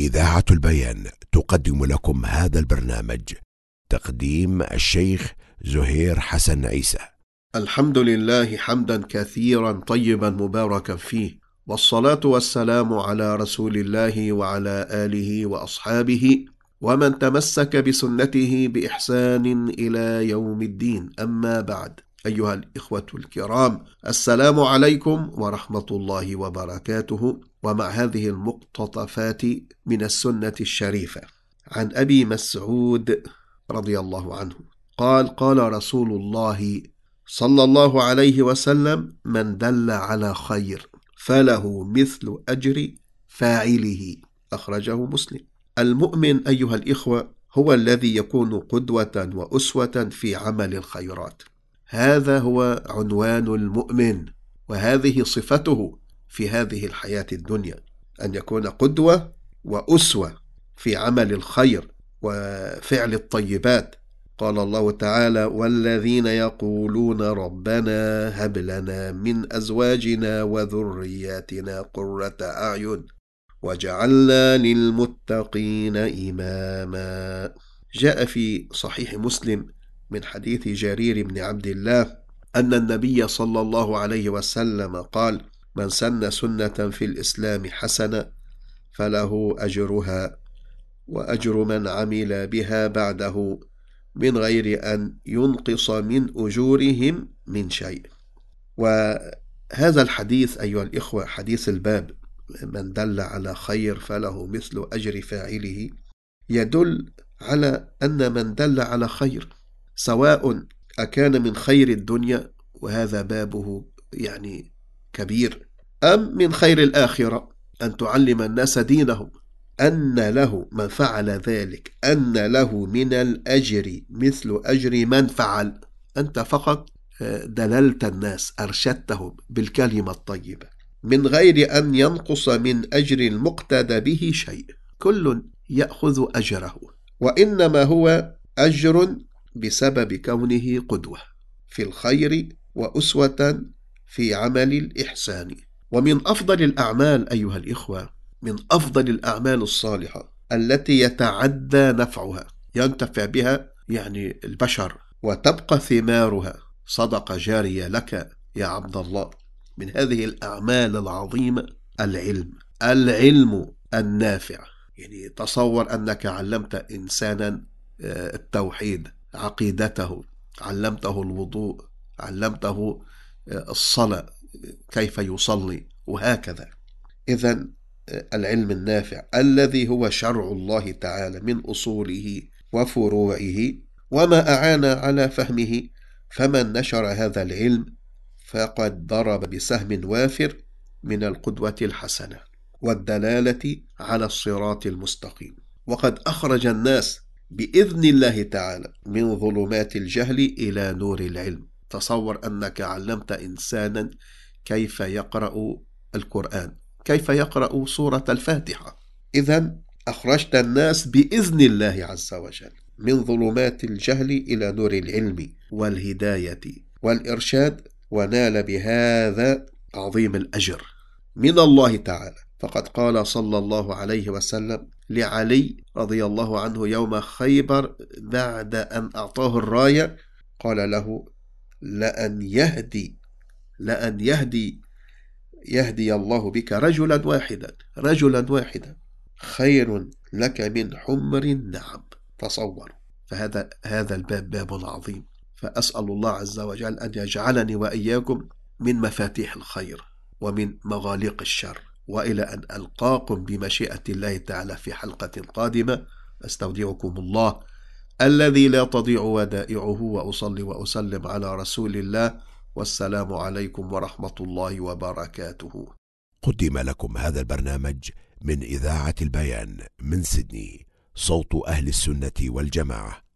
إذاعة البيان تقدم لكم هذا البرنامج تقديم الشيخ زهير حسن عيسى. الحمد لله حمدا كثيرا طيبا مباركا فيه والصلاة والسلام على رسول الله وعلى آله وأصحابه ومن تمسك بسنته بإحسان إلى يوم الدين. أما بعد أيها الإخوة الكرام السلام عليكم ورحمة الله وبركاته. ومع هذه المقتطفات من السنة الشريفة عن أبي مسعود رضي الله عنه قال قال رسول الله صلى الله عليه وسلم من دل على خير فله مثل أجر فاعله أخرجه مسلم. المؤمن أيها الإخوة هو الذي يكون قدوة وأسوة في عمل الخيرات. هذا هو عنوان المؤمن وهذه صفته في هذه الحياة الدنيا أن يكون قدوة وأسوة في عمل الخير وفعل الطيبات. قال الله تعالى والذين يقولون ربنا هب لنا من أزواجنا وذرياتنا قرة أعين وجعلنا للمتقين إماما. جاء في صحيح مسلم من حديث جرير بن عبد الله أن النبي صلى الله عليه وسلم قال من سن سنة في الإسلام حسنة فله أجرها وأجر من عمل بها بعده من غير أن ينقص من أجورهم من شيء. وهذا الحديث أيها الإخوة حديث الباب من دل على خير فله مثل أجر فاعله يدل على أن من دل على خير. سواء أكان من خير الدنيا وهذا بابه يعني كبير أم من خير الآخرة أن تعلم الناس دينهم أن له من فعل ذلك أن له من الأجر مثل أجر من فعل. أنت فقط آه، دللت الناس أرشدتهم بالكلمة الطيبة. من غير أن ينقص من أجر المقتدى به شيء. كل يأخذ أجره. وإنما هو أجر بسبب كونه قدوة في الخير وأسوة في عمل الإحسان. ومن أفضل الأعمال أيها الإخوة من أفضل الأعمال الصالحة التي يتعدى نفعها ينتفع بها يعني البشر وتبقى ثمارها. صدقة جارية لك يا عبد الله. من هذه الأعمال العظيمة العلم. العلم النافع. يعني تصور أنك علمت إنسانا آه، التوحيد. عقيدته علمته الوضوء علمته آه، الصلاة كيف يصلي وهكذا. إذا آه، العلم النافع الذي هو شرع الله تعالى من أصوله وفروعه وما أعان على فهمه فمن نشر هذا العلم فقد ضرب بسهم وافر من القدوة الحسنة والدلالة على الصراط المستقيم. وقد أخرج الناس بإذن الله تعالى من ظلمات الجهل إلى نور العلم. تصور أنك علمت إنسانا كيف يقرأ القرآن كيف يقرأ سورة الفاتحة. إذا أخرجت الناس بإذن الله عز وجل من ظلمات الجهل إلى نور العلم والهداية والإرشاد ونال بهذا عظيم الأجر. من الله تعالى فقد قال صلى الله عليه وسلم لعلي رضي الله عنه يوم خيبر بعد أن أعطاه الراية قال له لأن يهدي لأن يهدي يهدي الله بك رجلا واحدا رجلا واحدا خير لك من حمر النعم. تصور فهذا هذا الباب باب عظيم. فأسأل الله عز وجل أن يجعلني وإياكم من مفاتيح الخير ومن مغاليق الشر. وإلى أن ألقاكم بمشيئة الله تعالى في حلقة قادمة. أستودعكم الله الذي لا تضيع ودائعه وأصلي وأسلم على رسول الله. والسلام عليكم ورحمة الله وبركاته. قدم لكم هذا البرنامج من إذاعة البيان من سيدني صوت أهل السنة والجماعة.